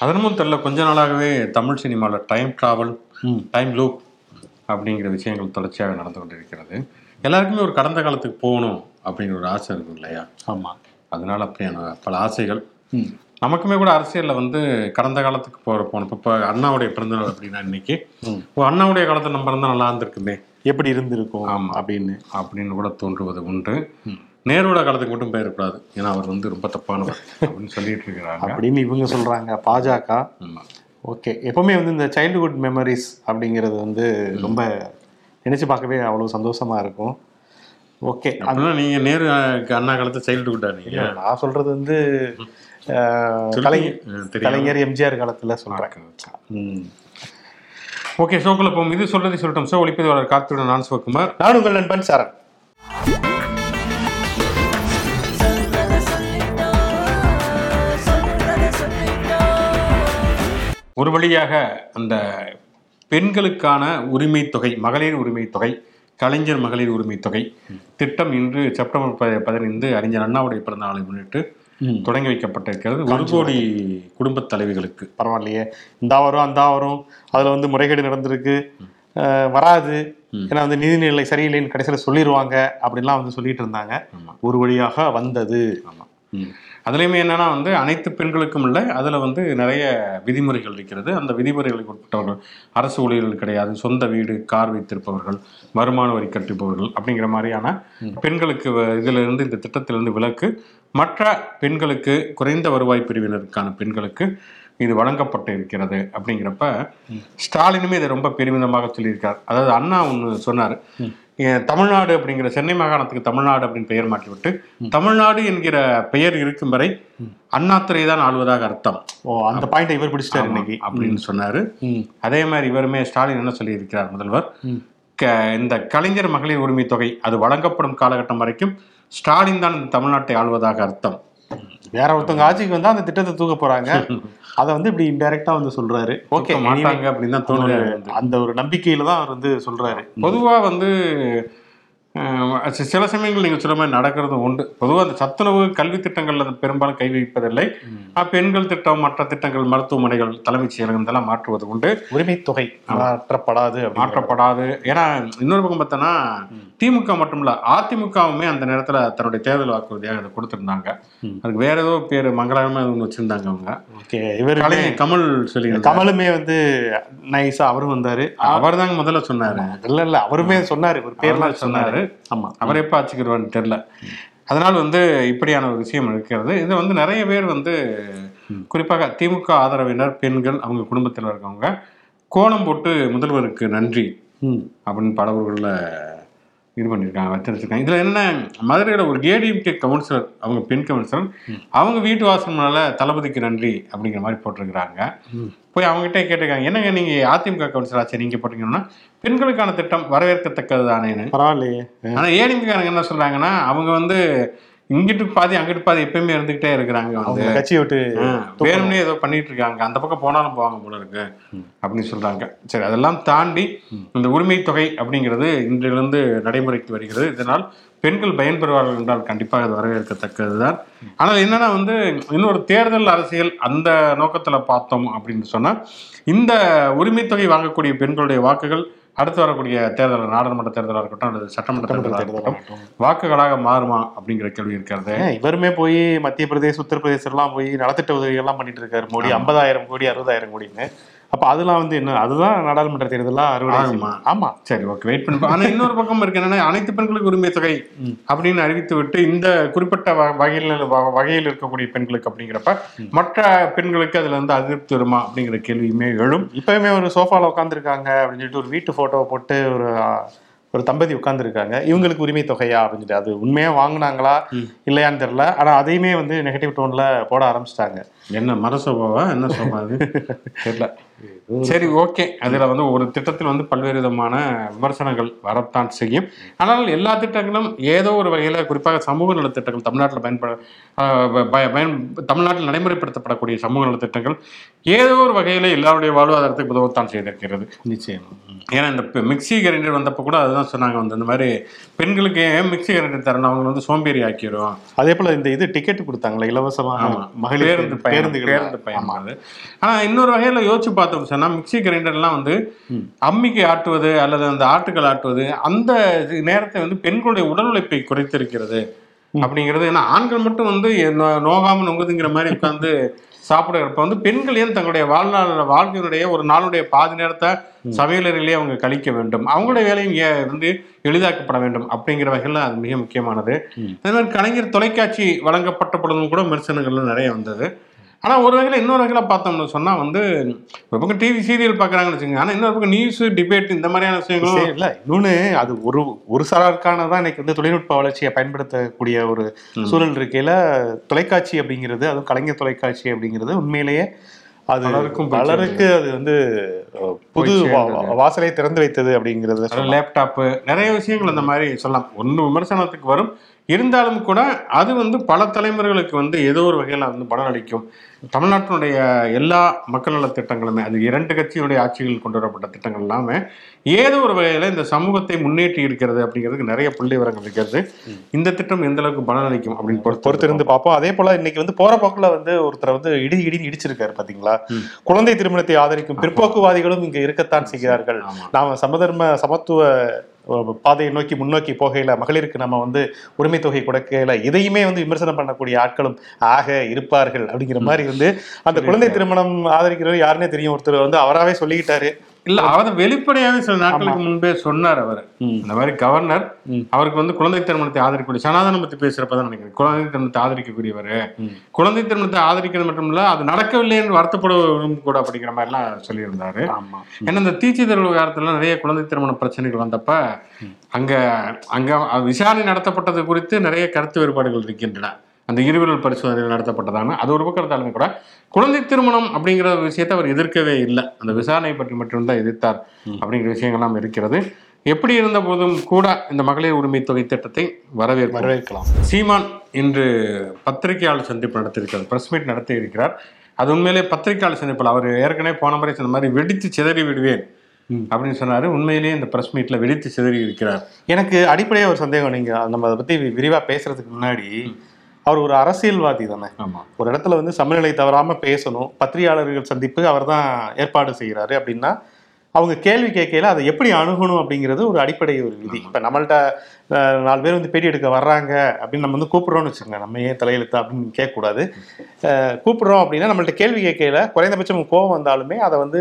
அதனமும் தெரியல. கொஞ்ச நாளாகவே தமிழ் சினிமாவில் டைம் டிராவல். டைம் லூப் அப்படிங்கிற விஷயங்கள் தொடர்ச்சியாக நடந்து கொண்டிருக்கிறது. எல்லாருக்குமே ஒரு கடந்த காலத்துக்கு போகணும் அப்படிங்கிற ஒரு ஆசை இருக்கும் இல்லையா? ஆமாம் அதனால அப்படியான பல ஆசைகள். நமக்குமே கூட அரசியலில் வந்து கடந்த காலத்துக்கு போகிற போனோம் இப்போ அண்ணாவுடைய பிறந்தநாள் அப்படின்னா இன்னைக்கு. ஓ அண்ணாவுடைய காலத்தில் நம்ம இருந்தால் நல்லா இருந்திருக்குமே. எப்படி இருந்திருக்கும் ஆமா. அப்படின்னு. அப்படின்னு கூட தோன்றுவது உண்டு. நேரோட காலத்துக்கு மட்டும் போயிடக்கூடாது ஏன்னா அவர் வந்து ரொம்ப தப்பானவர் அப்படின்னு சொல்லிட்டு இருக்கிறாங்க. அப்படின்னு இவங்க சொல்றாங்க. பாஜக. ஓகே. எப்பவுமே வந்து இந்த சைல்டுஹுட் மெமரிஸ் அப்படிங்கிறது வந்து ரொம்ப நினைச்சு பார்க்கவே அவ்வளோ சந்தோஷமா இருக்கும். ஓகே. அப்படின்னா நீங்க நேரு அண்ணா காலத்தை சைல்டு குட்டா நீங்க? நான் சொல்றது வந்து கலைஞர் எம்ஜிஆர் காலத்துல சொல்றேன். ஓகே ஷோக்குள்ள போகும் இது சொல்றதை சொல்லட்டும். ஷோ ஒளிப்பதிவாளர் கார்த்தியுடன் நான் சிவகுமார். நான் உங்கள் நண்பன் சரண். ஒரு வழியாக அந்த பெண்களுக்கான உரிமை தொகை மகளிர் உரிமை தொகை கலைஞர் மகளிர் உரிமை தொகை திட்டம் இன்று செப்டம்பர் ப- பதினைந்து அறிஞர் அண்ணாவுடைய பிறந்த நாளை முன்னிட்டு. தொடங்கி வைக்கப்பட்டிருக்கிறது. ஒரு கோடி குடும்பத் தலைவிகளுக்கு. பரவாயில்லையே. இந்த வரும் அந்த வரும். அதுல வந்து முறைகேடு நடந்திருக்கு. வராது. ஏன்னா வந்து நிதிநிலை சரியில்லைன்னு கடைசியில் சொல்லிடுவாங்க அப்படின்லாம் வந்து சொல்லிட்டு இருந்தாங்க. ஒரு வழியாக வந்தது. ஆமா. அதுலேயுமே என்னன்னா வந்து அனைத்து பெண்களுக்கும் இல்லை அதில் வந்து நிறைய விதிமுறைகள் இருக்கிறது. அந்த விதிமுறைகளுக்கு உட்பட்டவர்கள் அரசு ஊழியர்கள் கிடையாது சொந்த வீடு கார் வைத்திருப்பவர்கள் வருமான வரி கட்டுப்பவர்கள் அப்படிங்கிற மாதிரியான பெண்களுக்கு வ- இதுல இருந்து இந்த திட்டத்திலிருந்து விலக்கு. மற்ற பெண்களுக்கு குறைந்த வருவாய் பிரிவினருக்கான பெண்களுக்கு இது வழங்கப்பட்டு இருக்கிறது அப்படிங்கிறப்ப ஸ்டாலினுமே இதை ரொம்ப பெருமிதமாக சொல்லியிருக்கார். அதாவது அண்ணா ஒன்று சொன்னார். தமிழ்நாடு அப்படிங்கிற சென்னை மாகாணத்துக்கு தமிழ்நாடு அப்படின்னு பெயர் மாற்றிவிட்டு தமிழ்நாடு என்கிற பெயர் இருக்கும் வரை அண்ணாத்துறை தான் ஆள்வதாக அர்த்தம். ஓ அந்த பாயிண்ட் இவர் பிடிச்சிட்டாரு இன்னைக்கு. அப்படின்னு சொன்னாரு. அதே மாதிரி இவருமே ஸ்டாலின் என்ன சொல்லியிருக்கிறார் முதல்வர்? இந்த கலைஞர் மகளிர் உரிமை தொகை அது வழங்கப்படும் காலகட்டம் வரைக்கும் ஸ்டாலின் தான் இந்த தமிழ்நாட்டை ஆள்வதாக அர்த்தம். வேற ஒருத்தவங்க ஆட்சிக்கு வந்தா அந்த திட்டத்தை தூக்க போறாங்க. அதை வந்து இப்படி இன்டைரக்டா வந்து சொல்றாரு. ஓகே மாட்டாங்க அப்படின்னு தான் தோணுது. அந்த ஒரு நம்பிக்கையில தான் அவர் வந்து சொல்றாரு. பொதுவா வந்து சில சமயங்கள் நீங்க சொல்ற மாதிரி நடக்கிறது உண்டு. பொதுவாக அந்த சத்துணவு கல்வி திட்டங்கள்ல அது பெரும்பாலும் கை வைப்பதில்லை. பெண்கள் திட்டம் மற்ற திட்டங்கள் மருத்துவமனைகள் தலைமைச் செயலகம் இதெல்லாம் மாற்றுவது உண்டு. உரிமை தொகை மாற்றப்படாது மாற்றப்படாது. ஏன்னா இன்னொரு பக்கம் பார்த்தோன்னா திமுக மட்டும் இல்ல அதிமுகவுமே அந்த நேரத்துல தன்னுடைய தேர்தல் வாக்குறுதியாக அதை கொடுத்திருந்தாங்க. அதுக்கு வேற ஏதோ பேர் மங்களகரமா ஒன்று வச்சிருந்தாங்க அவங்க. ஓகே இவர் கமல் சொல்லி கமலுமே வந்து நைஸா அவரும் வந்தாரு. அவர் தாங்க முதல்ல சொன்னாரு. இல்ல இல்ல அவருமே சொன்னாரு. ஒரு பேர்லாம் சொன்னாரு. ஆமா. அவர் எப்போ ஆச்சுக்கிறவான்னு தெரியல. அதனால் வந்து இப்படியான ஒரு விஷயம் இருக்கிறது. இது வந்து நிறைய பேர் வந்து குறிப்பாக திமுக ஆதரவினர் பெண்கள் அவங்க குடும்பத்தில் இருக்கவங்க கோலம் போட்டு முதல்வருக்கு நன்றி. அப்படின்னு பல ஊர்களில் இது பண்ணியிருக்காங்க வச்சிருக்காங்க இதில் என்ன மதுரையில் ஒரு ஏடிஎம்கே கவுன்சிலர் அவங்க பெண் கவுன்சிலர் அவங்க வீட்டு வாசல் மேலே தளபதிக்கு நன்றி அப்படிங்கிற மாதிரி போட்டிருக்கிறாங்க. போய் அவங்ககிட்ட கேட்டிருக்காங்க என்னங்க நீங்கள் அதிமுக கவுன்சிலர் ஆச்சு நீங்கள் போட்டீங்கன்னா பெண்களுக்கான திட்டம் வரவேற்கத்தக்கது தானேன்னு பரவாயில்லையே ஆனால் ஏடிஎம்காரங்க என்ன சொல்கிறாங்கன்னா அவங்க வந்து இங்கிட்டு பாதி அங்கிட்டு பாதி எப்பயுமே இருந்துகிட்டே இருக்கிறாங்க வந்து. கட்சியை விட்டு வேணும்னே ஏதோ பண்ணிட்டு இருக்காங்க. அந்த பக்கம் போனாலும் போவாங்க போல இருக்கு அப்படின்னு சொல்றாங்க. சரி அதெல்லாம் தாண்டி இந்த உரிமை தொகை அப்படிங்கிறது இன்றிலிருந்து நடைமுறைக்கு வருகிறது. இதனால் பெண்கள் பயன்பெறுவார்கள் என்றால் கண்டிப்பாக அது வரவேற்கத்தக்கதுதான். ஆனால் என்னன்னா வந்து இன்னொரு தேர்தல் அரசியல் அந்த நோக்கத்துல பார்த்தோம் அப்படின்னு சொன்னா இந்த உரிமை தொகை வாங்கக்கூடிய பெண்களுடைய வாக்குகள் அடுத்து வரக்கூடிய தேர்தல் நாடாளுமன்ற தேர்தலாக இருக்கட்டும் அல்லது சட்டமன்ற தேர்தலாக இருக்கட்டும் வாக்குகளாக மாறுமா அப்படிங்கிற கேள்வி இருக்கிறது. இவருமே போய் மத்திய பிரதேஷ் உத்தரப்பிரதேசம் எல்லாம் போய் நலத்திட்ட உதவிகள்லாம் பண்ணிட்டு இருக்காரு மோடி. ஐம்பதாயிரம் கோடி அறுபதாயிரம் கோடின்னு. அப்ப அதெல்லாம் வந்து என்ன அதுதான் நாடாளுமன்ற தேர்தலா அறுவடை ஆகுமா? செய்யும். ஆமா. சரி ஓகே வெயிட் பண்ணி. பா- ஆனா இன்னொரு பக்கம் இருக்கு என்னன்னா அனைத்து பெண்களுக்கு உரிமை தொகை அப்படின்னு அறிவித்து விட்டு இந்த குறிப்பிட்ட வகையில் வகையில் இருக்கக்கூடிய பெண்களுக்கு அப்படிங்கிறப்ப மற்ற பெண்களுக்கு அதுல இருந்து அதிருப்தி வருமா அப்படிங்கிற கேள்வியுமே எழும். இப்பவுமே ஒரு சோஃபால உட்காந்துருக்காங்க அப்படின்னு சொல்லிட்டு ஒரு வீட்டு போட்டோவை போட்டு ஒரு ஒரு தம்பதி உட்காந்துருக்காங்க இவங்களுக்கு உரிமை தொகையா அப்படின்னு அது உண்மையா வாங்குனாங்களா இல்லையான்னு தெரியல. ஆனா அதையுமே வந்து நெகட்டிவ் டோன்ல போட ஆரம்பிச்சிட்டாங்க. என்ன மர சோபாவா என்ன சோபா அது? தெரியல. சரி ஓகே. அதுல வந்து ஒரு திட்டத்தில் வந்து பல்வேறு விதமான விமர்சனங்கள் வரத்தான் செய்யும். ஆனால் எல்லா திட்டங்களும் ஏதோ ஒரு வகையில குறிப்பாக சமூக நலத் திட்டங்கள் தமிழ்நாட்டில் பயன்பட பயன் தமிழ்நாட்டில் நடைமுறைப்படுத்தப்படக்கூடிய சமூக நலத் திட்டங்கள் ஏதோ ஒரு வகையில எல்லாருடைய வாழ்வாதாரத்துக்கு உதவத்தான் செய்திருக்கிறது. நிச்சயம். ஏன்னா இந்த மிக்ஸி கிரைண்டர் வந்தப்போ கூட அதுதான் சொன்னாங்க. வந்து இந்த மாதிரி பெண்களுக்கு ஏன் மிக்ஸி கிரைண்டர் தரணும் அவங்க வந்து சோம்பேறி ஆக்கிரும் அதே போல இந்த இது டிக்கெட் கொடுத்தாங்களா இலவசமாக. மகளிர் பேருந்து பேருந்து பயணம் அது. ஆனா இன்னொரு வகையில யோசிச்சு பார்த்தோம் சொன்னா மிக்ஸி கிரைண்டர்லாம் வந்து அம்மிக்கு ஆட்டுவது அல்லது அந்த ஆட்டுகள் ஆட்டுவது அந்த நேரத்தை வந்து பெண்களுடைய உடல் உழைப்பை குறைத்திருக்கிறது அப்படிங்கிறது. ஏன்னா ஆண்கள் மட்டும் வந்து நோ- நோகாம நொங்குதுங்கிற மாதிரி உட்காந்து சாப்பிடுறப்ப வந்து பெண்கள் ஏன் தங்களுடைய வாழ்நாள் வாழ்க்கையினுடைய ஒரு நாளுடைய பாதி நேரத்தை சமையலறையிலேயே அவங்க கழிக்க வேண்டும்? அவங்களுடைய வேலையும் வந்து எளிதாக்கப்பட வேண்டும் அப்படிங்கிற வகையில் அது மிக முக்கியமானது. அதே மாதிரி கலைஞர் தொலைக்காட்சி வழங்கப்பட்ட பொழுதும் கூட விமர்சனங்கள் நிறைய வந்தது. ஆனா ஒரு வகையில் இன்னொரு வகையில் பார்த்தோம்னு சொன்னா வந்து ஒரு பக்கம் டிவி சீரியல் பார்க்குறாங்கன்னு வச்சுக்கோங்க. ஆனா இன்னொரு பக்கம் நியூஸ் டிபேட் இந்த மாதிரியான விஷயங்களும் இல்ல. இன்னொன்னு அது ஒரு ஒரு சாராருக்கானதான் இன்னைக்கு வந்து தொழில்நுட்ப வளர்ச்சியை பயன்படுத்தக்கூடிய ஒரு சூழல் இருக்கையில தொலைக்காட்சி அப்படிங்கிறது அதுவும் கலைஞர் தொலைக்காட்சி அப்படிங்கிறது உண்மையிலேயே அது பலருக்கு அது வந்து புது. வாசலை திறந்து வைத்தது அப்படிங்கிறது லேப்டாப்பு நிறைய விஷயங்கள் அந்த மாதிரி சொல்லலாம். ஒன்று விமர்சனத்துக்கு வரும். இருந்தாலும் கூட அது வந்து பல தலைமுறைகளுக்கு வந்து ஏதோ ஒரு வகையில் வந்து பலனளிக்கும் தமிழ்நாட்டினுடைய எல்லா மக்கள் நலத் திட்டங்களுமே அது இரண்டு கட்சியினுடைய ஆட்சிகள் கொண்டு வரப்பட்ட திட்டங்கள் எல்லாமே ஏதோ ஒரு வகையில் இந்த சமூகத்தை முன்னேற்றி இருக்கிறது அப்படிங்கிறதுக்கு நிறைய புள்ளி விவரங்கள் இருக்கிறது. இந்த திட்டம் எந்த அளவுக்கு பலனளிக்கும் அப்படின்னு பொறுத்து பொறுத்திருந்து பார்ப்போம். அதே போல இன்னைக்கு வந்து போற போக்குல வந்து ஒருத்தர் வந்து இடி இடின்னு இடிச்சிருக்காரு பாத்தீங்களா? குழந்தை திருமணத்தை ஆதரிக்கும் பிற்போக்குவாதிகளும் இங்க இருக்கத்தான் செய்கிறார்கள். நாம சமதர்ம சமத்துவ பாதையை நோக்கி முன்னோக்கி போகையில மகளிருக்கு நம்ம வந்து உரிமை தொகை கொடுக்கையில இதையுமே வந்து விமர்சனம் பண்ணக்கூடிய ஆட்களும் ஆக இருப்பார்கள் அப்படிங்கிற மாதிரி வந்து அந்த குழந்தை திருமணம் ஆதரிக்கிறவர் யாருன்னே தெரியும். ஒருத்தர் வந்து அவராவே சொல்லிக்கிட்டாரு. இல்ல அவர் வெளிப்படையாவே சில நாட்களுக்கு முன்பே சொன்னார் அவர். இந்த மாதிரி கவர்னர் அவருக்கு வந்து குழந்தை திருமணத்தை ஆதரிக்கக்கூடிய சனாதனம் பத்தி பேசுறப்பதான் நினைக்கிறேன். குழந்தை திருமணத்தை ஆதரிக்கக்கூடியவர். குழந்தை திருமணத்தை ஆதரிக்கிறது மட்டும் இல்ல அது நடக்கவில்லை என்று வருத்தப்படுவதும் கூட அப்படிங்கிற மாதிரி எல்லாம் சொல்லியிருந்தாரு ஏன்னா இந்த தீட்சிதர் விவகாரத்துல நிறைய குழந்தை திருமண பிரச்சனைகள் வந்தப்ப அங்க அங்க விசாரணை நடத்தப்பட்டது குறித்து நிறைய கருத்து வேறுபாடுகள் இருக்கின்றன. அந்த இருவிரல் பரிசோதனை நடத்தப்பட்டதான அது ஒரு பக்கம் இருந்தாலுமே கூட குழந்தை திருமணம் அப்படிங்கிற விஷயத்தை அவர் எதிர்க்கவே இல்லை. அந்த விசாரணை பற்றி மட்டும்தான் எதிர்த்தார் அப்படிங்கிற விஷயங்கள்லாம் இருக்கிறது. எப்படி இருந்த போதும் கூட இந்த மகளிர் உரிமை தொகை திட்டத்தை வரவேற்பு வரவேற்கலாம். சீமான் இன்று பத்திரிகையாளர் சந்திப்பு நடத்தியிருக்கிறார். பிரஸ் மீட் நடத்தி இருக்கிறார். அது உண்மையிலே பத்திரிகையாளர் சந்திப்பில் அவர் ஏற்கனவே போன முறை சொன்ன மாதிரி வெடித்து சிதறி விடுவேன் அப்படின்னு சொன்னாரு. உண்மையிலேயே இந்த பிரஸ் மீட்ல வெடித்து சிதறி இருக்கிறார். எனக்கு அடிப்படையா ஒரு சந்தேகம் நீங்க நம்ம அதை பத்தி விரிவா பேசுறதுக்கு முன்னாடி அவர் ஒரு அரசியல்வாதி தானே. ஒரு இடத்துல வந்து சமநிலை தவறாம பேசணும் பத்திரிகையாளர்கள் சந்திப்பு அவர் தான் ஏற்பாடு செய்கிறாரு அப்படின்னா அவங்க கேள்வி கேட்கையில அதை எப்படி அணுகணும் அப்படிங்கிறது ஒரு அடிப்படை ஒரு விதி. இப்ப நம்மள்ட்ட நாலு பேர் வந்து பேட்டி எடுக்க வர்றாங்க அப்படின்னு நம்ம வந்து கூப்பிடுறோம்னு வச்சுக்கோங்க. நம்ம ஏன் தலையெழுத்து அப்படின்னு கேட்கக்கூடாது. கூப்பிடுறோம் அப்படின்னா நம்மள்ட்ட கேள்வி கேட்கையில குறைந்தபட்சம் கோவம் வந்தாலுமே அதை வந்து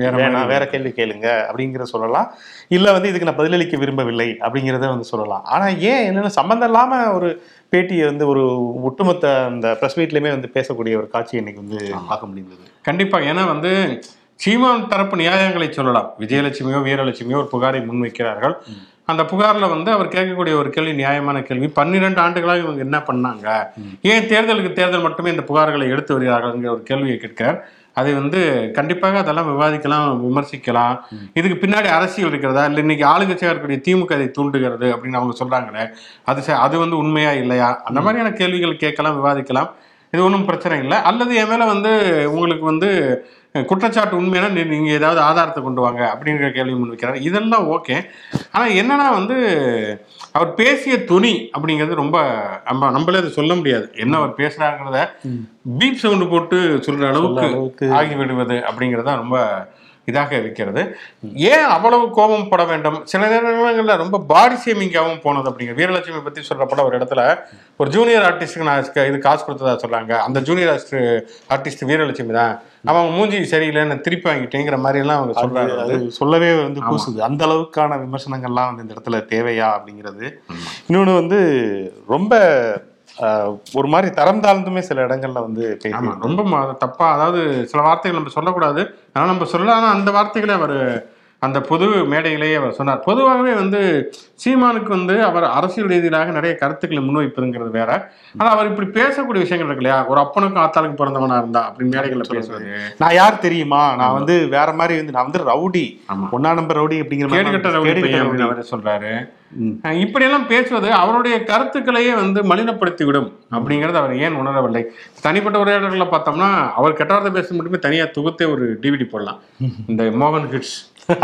வேற வேணாம் வேற கேள்வி கேளுங்க அப்படிங்கிற சொல்லலாம். இல்ல வந்து இதுக்கு நான் பதிலளிக்க விரும்பவில்லை அப்படிங்கிறத வந்து சொல்லலாம். ஆனா ஏன் என்னன்னா சம்மந்தம் இல்லாம ஒரு பேட்டியை வந்து ஒரு ஒட்டுமொத்த அந்த ப்ரெஸ் மீட்லயுமே வந்து பேசக்கூடிய ஒரு காட்சி இன்னைக்கு வந்து பார்க்க முடிந்தது. கண்டிப்பா. ஏன்னா வந்து சீமான் தரப்பு நியாயங்களை சொல்லலாம். விஜயலட்சுமியோ வீரலட்சுமியோ ஒரு புகாரை முன்வைக்கிறார்கள். அந்த புகார்ல வந்து அவர் கேட்கக்கூடிய ஒரு கேள்வி நியாயமான கேள்வி பன்னிரெண்டு ஆண்டுகளாக இவங்க என்ன பண்ணாங்க? ஏன் தேர்தலுக்கு தேர்தல் மட்டுமே இந்த புகார்களை எடுத்து வருகிறார்கள்ங்கிற ஒரு கேள்வியை கேட்கிறார். அதை வந்து கண்டிப்பாக அதெல்லாம் விவாதிக்கலாம் விமர்சிக்கலாம். இதுக்கு பின்னாடி அரசியல் இருக்கிறதா? இல்லை இன்னைக்கு ஆளுங்கட்சியாக இருக்கக்கூடிய திமுக அதை தூண்டுகிறது அப்படின்னு அவங்க சொல்றாங்களே அது அது வந்து உண்மையா இல்லையா? அந்த மாதிரியான கேள்விகள் கேட்கலாம் விவாதிக்கலாம். இது ஒன்றும் பிரச்சனை இல்லை. அல்லது என் மேல வந்து உங்களுக்கு வந்து குற்றச்சாட்டு உண்மையான நீங்க ஏதாவது ஆதாரத்தை கொண்டு வாங்க அப்படிங்கிற கேள்வி முன்வைக்கிறார் இதெல்லாம் ஓகே. ஆனா என்னன்னா வந்து அவர் பேசிய துணி அப்படிங்கிறது ரொம்ப நம்ம நம்மளே அதை சொல்ல முடியாது. என்ன அவர் பேசுறாங்கிறத பீப் சவுண்டு போட்டு சொல்ற அளவுக்கு அளவுக்கு. ஆகிவிடுவது அப்படிங்கிறது ரொம்ப இதாக இருக்கிறது. ஏன் அவ்வளவு கோபம் பட வேண்டும்? சில நேரங்களில் ரொம்ப பாடி ஷேமிங்காகவும் போனது அப்படிங்கிற வீரலட்சுமி பத்தி சொல்றப்பட ஒரு இடத்துல ஒரு ஜூனியர் ஆர்டிஸ்ட்டுக்கு நான் இது காசு கொடுத்ததா சொல்றாங்க அந்த ஜூனியர் ஆர்டிஸ்ட் வீரலட்சுமி தான். அவங்க மூஞ்சி சரியில்லைன்னு திருப்பி வாங்கிட்டேங்கிற மாதிரி எல்லாம் அவங்க சொல்றாங்க. அது சொல்லவே வந்து கூசுது. அந்த அளவுக்கான விமர்சனங்கள்லாம் வந்து இந்த இடத்துல தேவையா அப்படிங்கிறது. இன்னொன்னு வந்து ரொம்ப ஒரு மாதிரி தரம் தாழ்ந்துமே சில இடங்கள்ல வந்து ரொம்ப தப்பா அதாவது சில வார்த்தைகள் நம்ம சொல்லக்கூடாது. ஆனா நம்ம சொல்ல ஆனா அந்த வார்த்தைகளை அவர் அந்த பொது மேடையிலேயே அவர் சொன்னார். பொதுவாகவே வந்து சீமானுக்கு வந்து அவர் அரசியல் ரீதியிலாக நிறைய கருத்துக்களை முன்வைப்பதுங்கிறது வேற. ஆனா அவர் இப்படி பேசக்கூடிய விஷயங்கள் இருக்கு இல்லையா? ஒரு அப்பனுக்கும் ஆத்தாளுக்கும் பிறந்தவனா இருந்தா அப்படி மேடைகள்ல பேசுவது நான் யார் தெரியுமா? நான் வந்து வேற மாதிரி வந்து நான் வந்து ரவுடி. ஒன்னா நம்பர் ரவுடி அப்படிங்கிற மாதிரி கேடுகட்ட ரவுடி. அப்படின்னு அவரே சொல்றாரு. இப்படியெல்லாம் பேசுவது அவருடைய கருத்துக்களையே வந்து மலினப்படுத்தி விடும் அப்படிங்கறது அவர் ஏன் உணரவில்லை? தனிப்பட்ட உரையாடல்களை பார்த்தோம்னா அவர் கெட்ட வார்த்தை பேச மட்டுமே தனியா தொகுத்தே ஒரு டிவிடி போடலாம். இந்த மோகன் ஹிட்ஸ்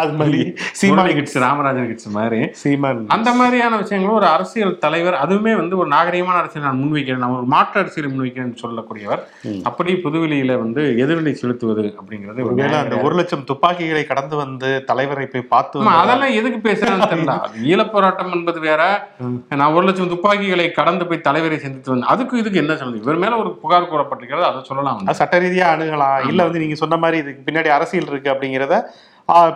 அது மாதிரி சீமான் ஹிட்ஸ் ராமராஜன் ஹிட்ஸ் மாதிரி. சீமான் அந்த மாதிரியான விஷயங்களும் ஒரு அரசியல் தலைவர் அதுவுமே வந்து ஒரு நாகரிகமான அரசியல் நான் முன்வைக்கிறேன். நான் ஒரு மாற்று அரசியலை முன்வைக்கிறேன்னு சொல்லக்கூடியவர். அப்படி புதுவெளியில வந்து எதிரொலி செலுத்துவது அப்படிங்கிறது ஒரு ஒருவேளை அந்த ஒரு லட்சம் துப்பாக்கிகளை கடந்து வந்து தலைவரை போய் பார்த்து அதெல்லாம் எதுக்கு பேசுறான்னு தெரியல. ஈழப் போராட்டம் என்பது வேற. நான் ஒரு லட்சம் துப்பாக்கிகளை கடந்து போய் தலைவரை சந்தித்து வந்தேன் அதுக்கு இதுக்கு என்ன சம்பந்தம் இவர் மேல ஒரு புகார் கூறப்பட்டிருக்கிறது அதை சொல்லலாம். வந்து. சட்ட ரீதியா அணுகலாம் இல்ல வந்து நீங்க சொன்ன மாதிரி இதுக்கு பின்னாடி அரசியல் இருக்கு அப்படிங்கிறத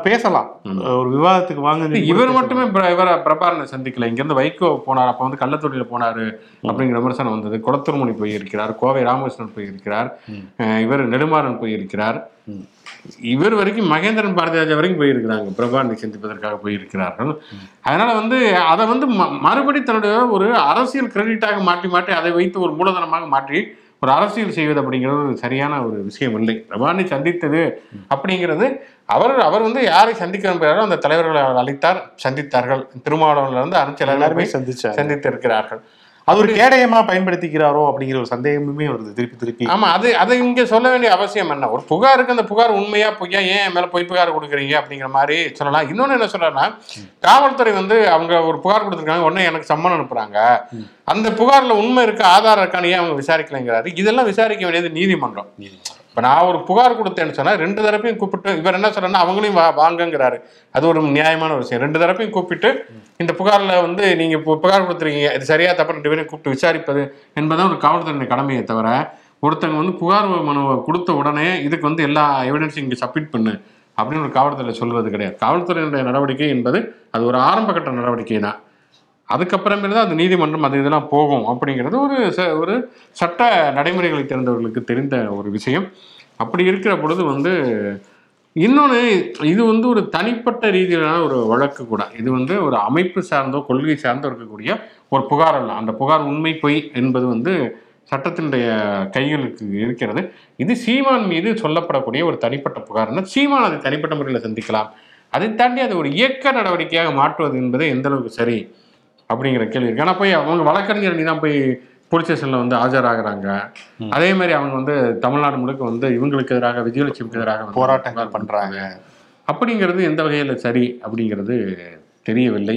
பேசலாம். ஒரு விவாதத்துக்கு வாங்க இவர் மட்டுமே இவரை பிரபாரனை சந்திக்கல. இங்க இருந்து வைகோ போனார் அப்ப வந்து கள்ளத்தொட்டியில போனாரு அப்படிங்கிற விமர்சனம் வந்தது. குளத்தூர்மணி போயிருக்கிறார் கோவை ராமகிருஷ்ணன் போயிருக்கிறார் இவர் நெடுமாறன் போயிருக்கிறார். இவர் வரைக்கும் மகேந்திரன் பாரதிராஜா வரைக்கும் போயிருக்கிறாங்க. பிரபாரனை சந்திப்பதற்காக போயிருக்கிறார்கள். அதனால வந்து அதை வந்து ம- மறுபடி தன்னுடைய ஒரு அரசியல் கிரெடிட்டாக மாற்றி மாற்றி அதை வைத்து ஒரு மூலதனமாக மாற்றி ஒரு அரசியல் செய்வது அப்படிங்கிறது ஒரு சரியான ஒரு விஷயம் இல்லை. பிரபாரனை சந்தித்தது அப்படிங்கிறது அவர் அவர் வந்து யாரை சந்திக்க விரும்புகிறாரோ அந்த தலைவர்களை அவர் அழைத்தார் சந்தித்தார்கள். திருமாவளவன்ல இருந்து அனைத்து எல்லாருமே எல்லாருமே போய் சந்திச்சாங்க. சந்தித்து இருக்கிறார்கள் அது ஒரு கேடயமா பயன்படுத்திக்கிறாரோ அப்படிங்கிற ஒரு சந்தேகமுமே வருது திருப்பி திருப்பி. ஆமா அது அது இங்க சொல்ல வேண்டிய அவசியம் என்ன? ஒரு புகாருக்கு அந்த புகார் உண்மையா பொய்யா? ஏன் மேல பொய் புகார் கொடுக்குறீங்க அப்படிங்கிற மாதிரி சொல்லலாம். இன்னொன்னு என்ன சொல்றேன்னா காவல்துறை வந்து அவங்க ஒரு புகார் கொடுத்துருக்காங்க உடனே எனக்கு சம்மன் அனுப்புறாங்க. அந்த புகார்ல உண்மை இருக்கு ஆதாரம் இருக்கான்னு ஏன் அவங்க விசாரிக்கலைங்கிறாரு? இதெல்லாம் விசாரிக்க வேண்டியது நீதிமன்றம். இப்ப நான் ஒரு புகார் கொடுத்தேன்னு சொன்னா ரெண்டு தரப்பையும் கூப்பிட்டு இவர் என்ன சொல்றேன்னா அவங்களையும் வா வாங்கங்கிறாரு. அது ஒரு நியாயமான ஒரு விஷயம். ரெண்டு தரப்பையும் கூப்பிட்டு இந்த புகார்ல வந்து நீங்க இப்போ புகார் கொடுத்துருக்கீங்க. இது சரியா தப்பு ரெண்டு பேரையும் கூப்பிட்டு விசாரிப்பது என்பதுதான் ஒரு காவல்துறை கடமையை தவிர ஒருத்தங்க வந்து புகார் மனுவை கொடுத்த உடனே இதுக்கு வந்து எல்லா எவிடன்ஸும் இங்கே சப்மிட் பண்ணு அப்படின்னு ஒரு காவல்துறை சொல்வது கிடையாது. காவல்துறையினுடைய நடவடிக்கை என்பது அது ஒரு ஆரம்ப கட்ட நடவடிக்கை தான் அதுக்கப்புறமேல தான் அது நீதிமன்றம் அது இதெல்லாம் போகும் அப்படிங்கிறது ஒரு ச- ஒரு சட்ட நடைமுறைகளை தெரிந்தவர்களுக்கு தெரிந்த ஒரு விஷயம். அப்படி இருக்கிற பொழுது வந்து இன்னொன்று இது வந்து ஒரு தனிப்பட்ட ரீதியிலான ஒரு வழக்கு கூட. இது வந்து ஒரு அமைப்பு சார்ந்தோ கொள்கை சார்ந்தோ இருக்கக்கூடிய ஒரு புகார் அல்ல. அந்த புகார் உண்மை பொய் என்பது வந்து சட்டத்தினுடைய கைகளுக்கு இருக்கிறது. இது சீமான் மீது சொல்லப்படக்கூடிய ஒரு தனிப்பட்ட புகார்னா சீமான் அதை தனிப்பட்ட முறையில் சந்திக்கலாம். அதை தாண்டி அதை ஒரு இயக்க நடவடிக்கையாக மாற்றுவது என்பது எந்த அளவுக்கு சரி? அப்படிங்கிற கேள்வி இருக்கு. ஆனா போய் அவங்க வழக்கறிஞர் நீ தான் போய் போலீஸ் ஸ்டேஷன்ல வந்து ஆஜராகிறாங்க. அதே மாதிரி அவங்க வந்து தமிழ்நாடு முழுக்க வந்து இவங்களுக்கு எதிராக விஜயலட்சுமிக்கு எதிராக வந்து போராட்டங்கள் பண்றாங்க. அப்படிங்கிறது எந்த வகையில சரி அப்படிங்கிறது தெரியவில்லை.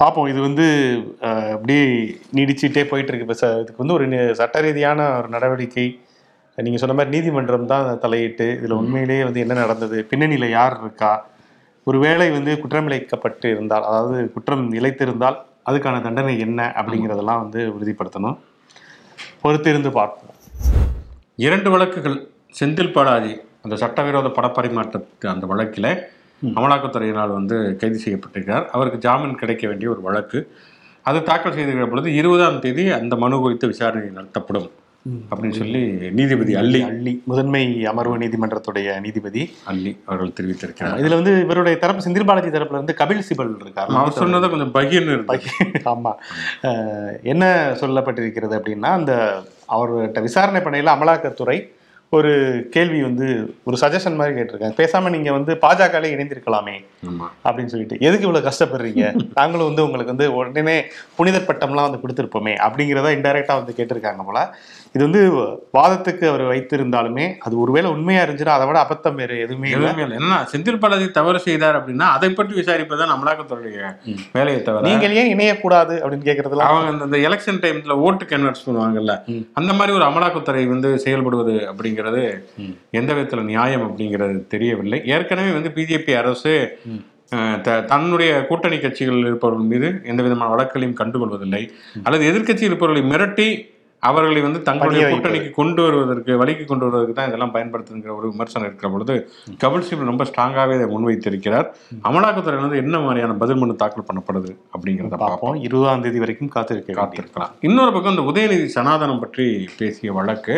பார்ப்போம் இது வந்து அப்படியே நீடிச்சுட்டே போயிட்டு இருக்கு இப்போ இதுக்கு வந்து ஒரு சட்ட ரீதியான ஒரு நடவடிக்கை. நீங்க சொன்ன மாதிரி நீதிமன்றம் தான் தலையிட்டு இதுல உண்மையிலேயே வந்து என்ன நடந்தது பின்னணியில யார் இருக்கா? ஒருவேளை வந்து குற்றம் இழைக்கப்பட்டு இருந்தால் அதாவது குற்றம் இழைத்திருந்தால் அதுக்கான தண்டனை என்ன அப்படிங்கிறதெல்லாம் வந்து உறுதிப்படுத்தணும். பொறுத்திருந்து பார்ப்போம். இரண்டு வழக்குகள் செந்தில் பாலாஜி அந்த சட்டவிரோத படப்பரிமாற்றத்துக்கு அந்த வழக்கில் அமலாக்கத்துறையினால் வந்து கைது செய்யப்பட்டிருக்கிறார். அவருக்கு ஜாமீன் கிடைக்க வேண்டிய ஒரு வழக்கு. அது தாக்கல் செய்திருக்கிற பொழுது இருபதாம் தேதி அந்த மனு குறித்து விசாரணை நடத்தப்படும். அப்படின்னு சொல்லி நீதிபதி அள்ளி. அள்ளி. முதன்மை அமர்வு நீதிமன்றத்துடைய நீதிபதி. அள்ளி அவர்கள் தெரிவித்திருக்கிறார். இதுல வந்து இவருடைய தரப்பு செந்தில் பாலாஜி தரப்புல இருந்து கபில் சிபல் இருக்காரு. அவர் சொன்னதை கொஞ்சம் பகிர்னு ஆமா. என்ன சொல்லப்பட்டிருக்கிறது அப்படின்னா அந்த அவர்கிட்ட விசாரணை பண்ணையில அமலாக்கத்துறை ஒரு கேள்வி வந்து ஒரு சஜஷன் மாதிரி கேட்டிருக்காங்க. பேசாம நீங்க வந்து பாஜகலே இணைந்திருக்கலாமே அப்படின்னு சொல்லிட்டு எதுக்கு இவ்வளவு கஷ்டப்படுறீங்க? நாங்களும் வந்து உங்களுக்கு வந்து உடனே புனிதர் பட்டம்லாம் வந்து கொடுத்துருப்போமே அப்படிங்கிறத இன்டைரக்டா வந்து கேட்டிருக்காங்க போல. இது வந்து வாதத்துக்கு அவர் வைத்திருந்தாலுமே அது ஒருவேளை உண்மையா இருந்துச்சுன்னா அதை விட அபத்தம் வேறு எதுவுமே எதுவுமே இல்லை. என்ன செந்தில் பாலாஜி தவறு செய்தார் அப்படின்னா அதை பற்றி விசாரிப்பதுதான் அமலாக்கத்துறையுடைய வேலையை தவிர. நீங்கள் ஏன் இணையக்கூடாது அப்படின்னு கேட்கறதுலாம் அவங்க அந்த- எலெக்ஷன் டைம்ல ஓட்டு கன்வெர்ட்ஸ் பண்ணுவாங்கல்ல. அந்த மாதிரி ஒரு அமலாக்கத்துறை வந்து செயல்படுவது அப்படிங்கிறது எந்த விதத்துல நியாயம் அப்படிங்கிறது தெரியவில்லை. ஏற்கனவே வந்து பிஜேபி அரசு தன்னுடைய கூட்டணி கட்சிகள் இருப்பவர்கள் மீது எந்த விதமான வழக்குகளையும் கண்டுகொள்வதில்லை. அல்லது எதிர்க்கட்சி இருப்பவர்களை மிரட்டி அவர்களை வந்து தங்களுடைய. கூட்டணிக்கு கொண்டு வருவதற்கு வழிக்கு கொண்டு வருவதற்கு தான் இதெல்லாம் பயன்படுத்துங்கிற ஒரு விமர்சனம் இருக்கிற பொழுது கபில் சிபல் ரொம்ப ஸ்ட்ராங்காகவே இதை முன்வைத்திருக்கிறார். அமலாக்கத்துறையில வந்து என்ன மாதிரியான பதில் மனு தாக்கல் பண்ணப்படுது அப்படிங்கிறத பார்ப்போம். இருபதாம் தேதி வரைக்கும் காத்திருக்க. காத்திருக்கலாம். இன்னொரு பக்கம் இந்த உதயநிதி சனாதனம் பற்றி பேசிய வழக்கு.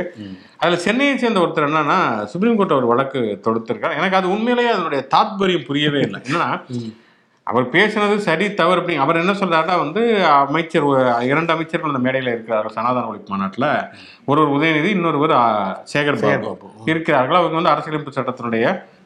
அதுல சென்னையை சேர்ந்த ஒருத்தர் என்னன்னா சுப்ரீம் கோர்ட் ஒரு வழக்கு தொடுத்திருக்கார். எனக்கு அது உண்மையிலேயே அதனுடைய தாத்பரியம் புரியவே இல்லை. என்னன்னா அவர் பேசினது சரி தவறு அப்படி அவர் என்ன சொல்றாருன்னா வந்து அமைச்சர் இரண்டு அமைச்சர்கள் அந்த மேடையில் இருக்கிறார்கள் சனாதன ஒழிப்பு மாநாட்டில். ஒருவர் உதயநிதி இன்னொருவர் சேகர் பாபு இருக்கிறார்கள். அவங்க வந்து அரசியலமைப்பு சட்டத்தினுடைய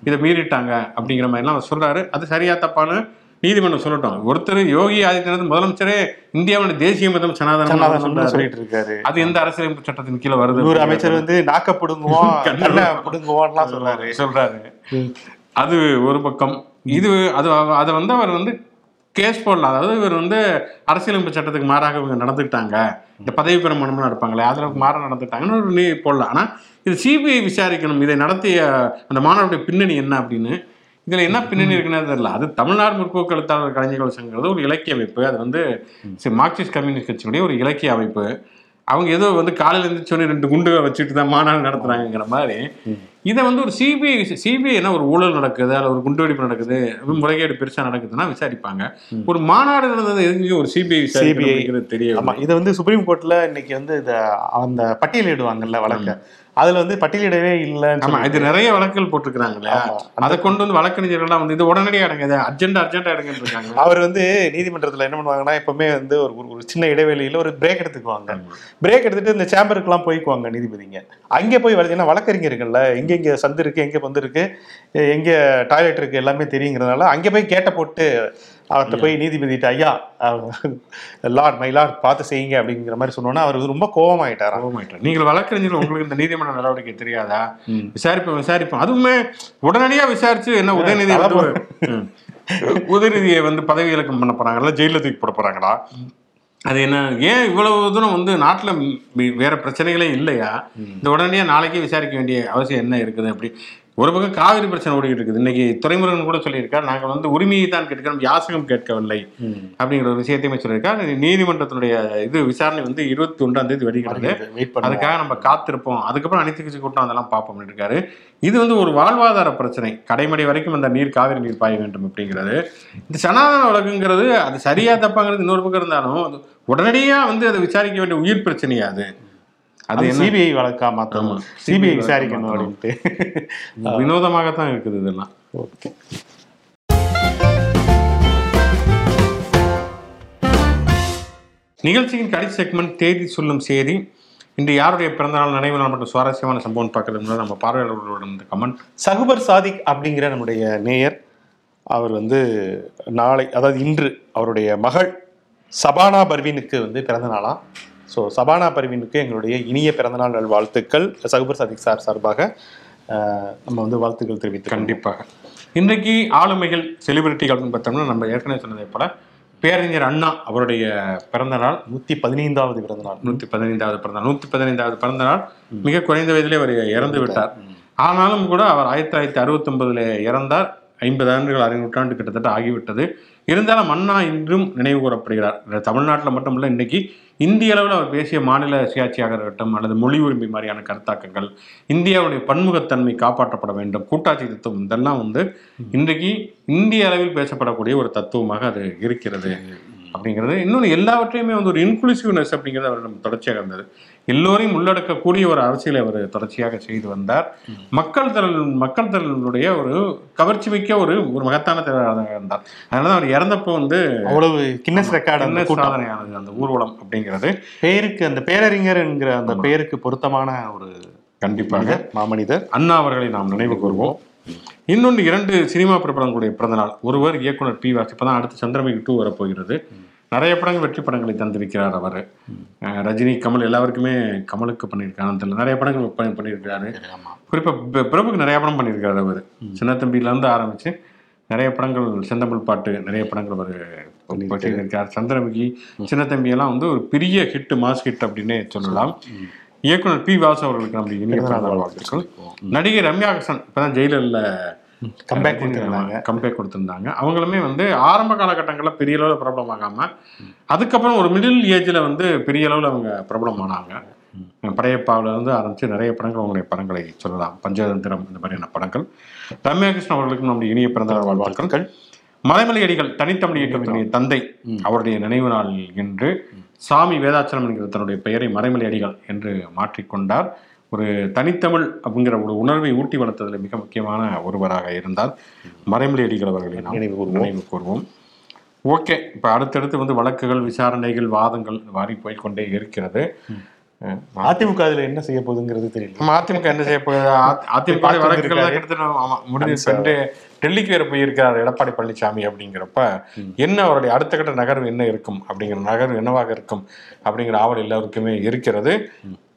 இதை மீறிட்டாங்க அப்படிங்கிற மாதிரிலாம் அவர் சொல்றாரு. அது சரியா தப்பான்னு நீதிமன்றம் சொல்லட்டும். ஒருத்தர் யோகி ஆதித்யநாத் முதலமைச்சரே இந்தியாவோட தேசிய மதம் சொல்றாரு. சொல்லிட்டு இருக்காரு அது எந்த அரசியலமைப்பு சட்டத்தின் கீழே வருது ஒரு அமைச்சர் வந்து நாக்க புடுங்குவோம் புடுங்குவோம்லாம் சொல்றாரு. சொல்றாரு. அது ஒரு பக்கம். இது அது அதை வந்து அவர் வந்து கேஸ் போடலாம் அதாவது இவர் வந்து அரசியலமைப்பு சட்டத்துக்கு மாறாக இவங்க நடந்துக்கிட்டாங்க. இந்த பதவி பிரமாணம்லாம் நடப்பாங்களே அதில் மாற நடந்துட்டாங்கன்னு ஒரு நீ போடலாம் ஆனால் இது சிபிஐ விசாரிக்கணும் இதை நடத்திய அந்த மாணவருடைய பின்னணி என்ன அப்படின்னு இதில் என்ன பின்னணி இருக்குன்னு தெரியல. அது தமிழ்நாடு முற்போக்கு எழுத்தாளர் கலைஞர்கள் சங்கிறது ஒரு இலக்கிய அமைப்பு. அது வந்து மார்க்சிஸ்ட் கம்யூனிஸ்ட் கட்சியினுடைய ஒரு இலக்கிய அமைப்பு. அவங்க ஏதோ வந்து காலையில் எழுந்திரிச்சோன்னே ரெண்டு குண்டுகளை வச்சுட்டு தான் மாநாடு நடத்துகிறாங்கிற மாதிரி. இதை வந்து ஒரு சிபிஐ சிபிஐ என்ன ஒரு ஊழல் நடக்குது அல்ல ஒரு குண்டுவெடிப்பு நடக்குது முறைகேடு பெருசா நடக்குதுன்னா விசாரிப்பாங்க. ஒரு மாநாடு நடந்தது எதுக்கு ஒரு சிபிஐ விசாரிக்கிறது தெரிய ஆமா இதை வந்து சுப்ரீம் கோர்ட்ல இன்னைக்கு வந்து இத அந்த பட்டியலிடுவாங்கல்ல வழக்க. அதுல வந்து பட்டியலிடவே இல்லைன்னு ஆமா இது நிறைய வழக்குகள் போட்டிருக்கிறாங்க இல்லையா? ஆமா. அதை கொண்டு வந்து வழக்கறிஞர்கள்லாம் வந்து இது உடனடியாக அடங்குது அர்ஜென்ட் அர்ஜென்ட் அடங்குன்னு இருக்காங்க அவர் வந்து நீதிமன்றத்துல என்ன பண்ணுவாங்கன்னா எப்பவுமே வந்து ஒரு ஒரு- சின்ன இடைவெளியில ஒரு பிரேக் எடுத்துக்குவாங்க. பிரேக் எடுத்துட்டு இந்த சேம்பருக்குலாம் போய்க்குவாங்க நீதிபதிங்க. அங்கே போய் ஏன்னா வழக்கறிஞர்கள்ல எங்க எங்க சந்து இருக்கு எங்க பந்து எங்க டாய்லெட் இருக்கு எல்லாமே தெரியுங்கிறதுனால அங்கே போய் கேட்ட போட்டு அவர்கிட்ட போய் நீதிபதிட்ட ஐயா லார்ட் மை லார்ட் பார்த்து செய்யுங்க. அப்படிங்கிற மாதிரி சொன்னோன்னா அவர் ரொம்ப கோபமாயிட்டாராம் கோபமாயிட்டார். நீங்கள் வழக்கறிஞர் உங்களுக்கு இந்த நீதிமன்ற நடவடிக்கை தெரியாதா? விசாரிப்போம் விசாரிப்போம். அதுவுமே உடனடியா விசாரிச்சு என்ன உதயநிதி. உதயநிதியை வந்து பதவி இலக்கம் பண்ண போறாங்களா? ஜெயில தூக்கி போட போறாங்களா? அது என்ன ஏன் இவ்வளவு தூரம் வந்து நாட்டுல வேற பிரச்சனைகளே இல்லையா? இந்த உடனடியா நாளைக்கே விசாரிக்க வேண்டிய அவசியம் என்ன இருக்குது அப்படி? ஒரு பக்கம் காவிரி பிரச்சனை ஓடிக்கிட்டு இருக்குது. இன்னைக்கு துறைமுருகன் கூட சொல்லியிருக்கார் நாங்கள் வந்து உரிமையை தான் கேட்கிறோம் யாசகம் கேட்கவில்லை அப்படிங்கிற ஒரு விஷயத்தையுமே சொல்லியிருக்கார். நீதிமன்றத்தினுடைய இது விசாரணை வந்து இருபத்தி ஒன்றாம் தேதி வருகிறது. அதுக்காக நம்ம காத்திருப்போம். அதுக்கப்புறம் அனைத்து கட்சி கூட்டம் அதெல்லாம் பார்ப்போம் இருக்காரு. இது வந்து ஒரு வாழ்வாதார பிரச்சனை. கடைமடை வரைக்கும் அந்த நீர் காவிரி நீர் பாய வேண்டும் அப்படிங்கிறது. இந்த சனாதன வழக்குங்கிறது அது சரியா தப்பாங்கிறது இன்னொரு பக்கம் இருந்தாலும் அது உடனடியா வந்து அதை விசாரிக்க வேண்டிய உயிர் பிரச்சனையா அது சிபிஐ வழக்கா மாத்தணும். சிபிஐ விசாரிக்கணும். அப்படின்ட்டு. வினோதமாகத்தான் இருக்குது இதெல்லாம். ஓகே. நிகழ்ச்சியின் கடைசி செக்மெண்ட் தேதி சொல்லும் செய்தி. இன்று யாருடைய பிறந்தநாள் நினைவு நாள் மற்றும் சுவாரஸ்யமான சம்பவம் பார்க்கறது முன்னாடி நம்ம பார்வையாளர்களோட இந்த கமெண்ட் சகுபர் சாதிக் அப்படிங்கிற நம்முடைய நேயர் அவர் வந்து நாளை அதாவது இன்று அவருடைய மகள் சபானா பர்வீனுக்கு வந்து பிறந்த நாளாம் ஸோ சபானா பர்வீனுக்கு எங்களுடைய இனிய பிறந்தநாள் நல் வாழ்த்துக்கள் சகுபர் சாதிக் சார் சார்பாக நம்ம வந்து வாழ்த்துக்கள் தெரிவித்து கண்டிப்பாக இன்றைக்கு ஆளுமைகள் செலிபிரிட்டிகள்னு பார்த்தோம்னா நம்ம ஏற்கனவே சொன்னதை போல பேரறிஞர் அண்ணா அவருடைய பிறந்த நாள் நூற்றி பதினைந்தாவது பிறந்த நாள் நூற்றி பதினைந்தாவது பிறந்த நாள் நூற்றி பதினைந்தாவது பிறந்த நாள் மிக குறைந்த வயதிலே அவர் இறந்து விட்டார். ஆனாலும் கூட அவர் ஆயிரத்தி தொள்ளாயிரத்தி அறுபத்தொன்பதுல இறந்தார். ஐம்பது ஆண்டுகள் அரை நூற்றாண்டு கிட்டத்தட்ட ஆகிவிட்டது. இருந்தாலும் அண்ணா இன்றும் நினைவு கூறப்படுகிறார். தமிழ்நாட்டில் மட்டும் இல்லை இன்னைக்கு இந்திய அளவில் அவர் பேசிய மாநில சுயாட்சியாக இருக்கட்டும் அல்லது மொழி உரிமை மாதிரியான கருத்தாக்கங்கள் இந்தியாவுடைய பன்முகத்தன்மை காப்பாற்றப்பட வேண்டும். கூட்டாட்சி தத்துவம் இதெல்லாம் வந்து இன்றைக்கு இந்திய அளவில் பேசப்படக்கூடிய ஒரு தத்துவமாக அது இருக்கிறது. அப்படிங்கிறது இன்னொன்று எல்லாவற்றையுமே வந்து ஒரு இன்க்ளூசிவ்னஸ் அப்படிங்கிறது அவர் நம்ம தொடர்ச்சியாக இருந்தது. எல்லோரையும் உள்ளடக்கக்கூடிய ஒரு அரசியலை அவர் தொடர்ச்சியாக செய்து வந்தார். மக்கள் திரள் மக்கள் திரளுடைய ஒரு கவர்ச்சி மிக்க ஒரு ஒரு மகத்தான தலைவராக இருந்தார். அதனால தான் அவர் இறந்தப்போ வந்து அவ்வளவு கின்னஸ் ரெக்கார்டு சாதனையானது அந்த ஊர்வலம் அப்படிங்கிறது. பேருக்கு அந்த பேரறிஞர் என்கிற அந்த பெயருக்கு பொருத்தமான ஒரு கண்டிப்பாக. மனிதர் மாமனிதர். அண்ணா அவர்களை நாம் நினைவு கூறுவோம் இன்னொன்று இரண்டு சினிமா பிரபலங்களுடைய பிறந்தநாள். ஒருவர் இயக்குனர் பி வாஸ். இப்போ தான் அடுத்து சந்திரமுகி டூ வரப்போகிறது. நிறைய படங்கள் வெற்றி படங்களை தந்திருக்கிறார் அவர். ரஜினி கமல் எல்லாருக்குமே கமலுக்கு பண்ணியிருக்காரு. தெரியல நிறைய படங்கள் பண்ணி- பண்ணியிருக்காரு குறிப்பாக பிரபுக்கு நிறைய படம் பண்ணியிருக்காரு அவர். சின்ன தம்பியிலேருந்து ஆரம்பித்து நிறைய படங்கள் செந்தமிழ் பாட்டு நிறைய படங்கள் அவர் பண்ணியிருக்கார் சந்திரமுகி சின்ன தம்பி எல்லாம் வந்து ஒரு பெரிய ஹிட் மாஸ் ஹிட் அப்படின்னே சொல்லலாம். இயக்குனர் பி வாசு அவர்களுக்கு நம்ம இனிய வாழ்த்துக்கள். நடிகை ரம்யா ஹாசன் இப்பதான் ஜெயிலர்ல கம்பேக் கொடுத்துருந்தாங்க. கம்பேக் கொடுத்திருந்தாங்க. அவங்களுமே வந்து ஆரம்ப காலகட்டங்களில் பெரிய அளவில் பிரபலம் ஆகாம அதுக்கப்புறம் ஒரு மிடில் ஏஜ்ல வந்து பெரிய அளவில் அவங்க பிரபலம் ஆனாங்க. படையப்பாவில இருந்து ஆரம்பித்து நிறைய படங்கள் உங்களுடைய படங்களை சொல்லலாம். பஞ்சதந்திரம் இந்த மாதிரியான படங்கள். ரம்யா கிருஷ்ணன் அவர்களுக்கும் நம்முடைய இனிய பிறந்தநாள் வாழ்த்துக்கள். மலைமலை அடிகள் தனித்தமிழ் இயக்கத்தினுடைய தந்தை அவருடைய நினைவு நாள் என்று சாமி வேதாச்சலம் என்கிற தன்னுடைய பெயரை மறைமலை அடிகள் என்று மாற்றிக்கொண்டார். ஒரு தனித்தமிழ் அப்படிங்கிற ஒரு உணர்வை ஊட்டி வளர்த்ததில் மிக முக்கியமான ஒருவராக இருந்தார் மறைமலை அடிகள் அவர்களை நாம் நினைவு கூர்வோம். ஓகே இப்போ அடுத்தடுத்து வந்து வழக்குகள் விசாரணைகள் வாதங்கள் இந்த மாதிரி போய்க்கொண்டே இருக்கிறது. அதிமுக இதுல என்ன செய்ய போகுதுங்கிறது தெரியல. அதிமுக என்ன செய்ய போகுது? அதிமுக வழக்குகள் முடிஞ்சு சென்று டெல்லிக்கு வேற போயிருக்கார் எடப்பாடி பழனிசாமி அப்படிங்கிறப்ப என்ன அவருடைய அடுத்த கட்ட நகர்வு என்ன இருக்கும்? அப்படிங்கிற நகர்வு என்னவாக இருக்கும்? அப்படிங்கிற ஆவல் எல்லாருக்குமே இருக்கிறது.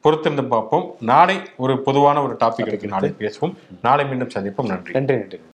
பொறுத்திருந்து பார்ப்போம். நாளை ஒரு பொதுவான ஒரு டாபிக் இருக்கு நாளை பேசுவோம். நாளை மீண்டும் சந்திப்போம். நன்றி. நன்றி நன்றி.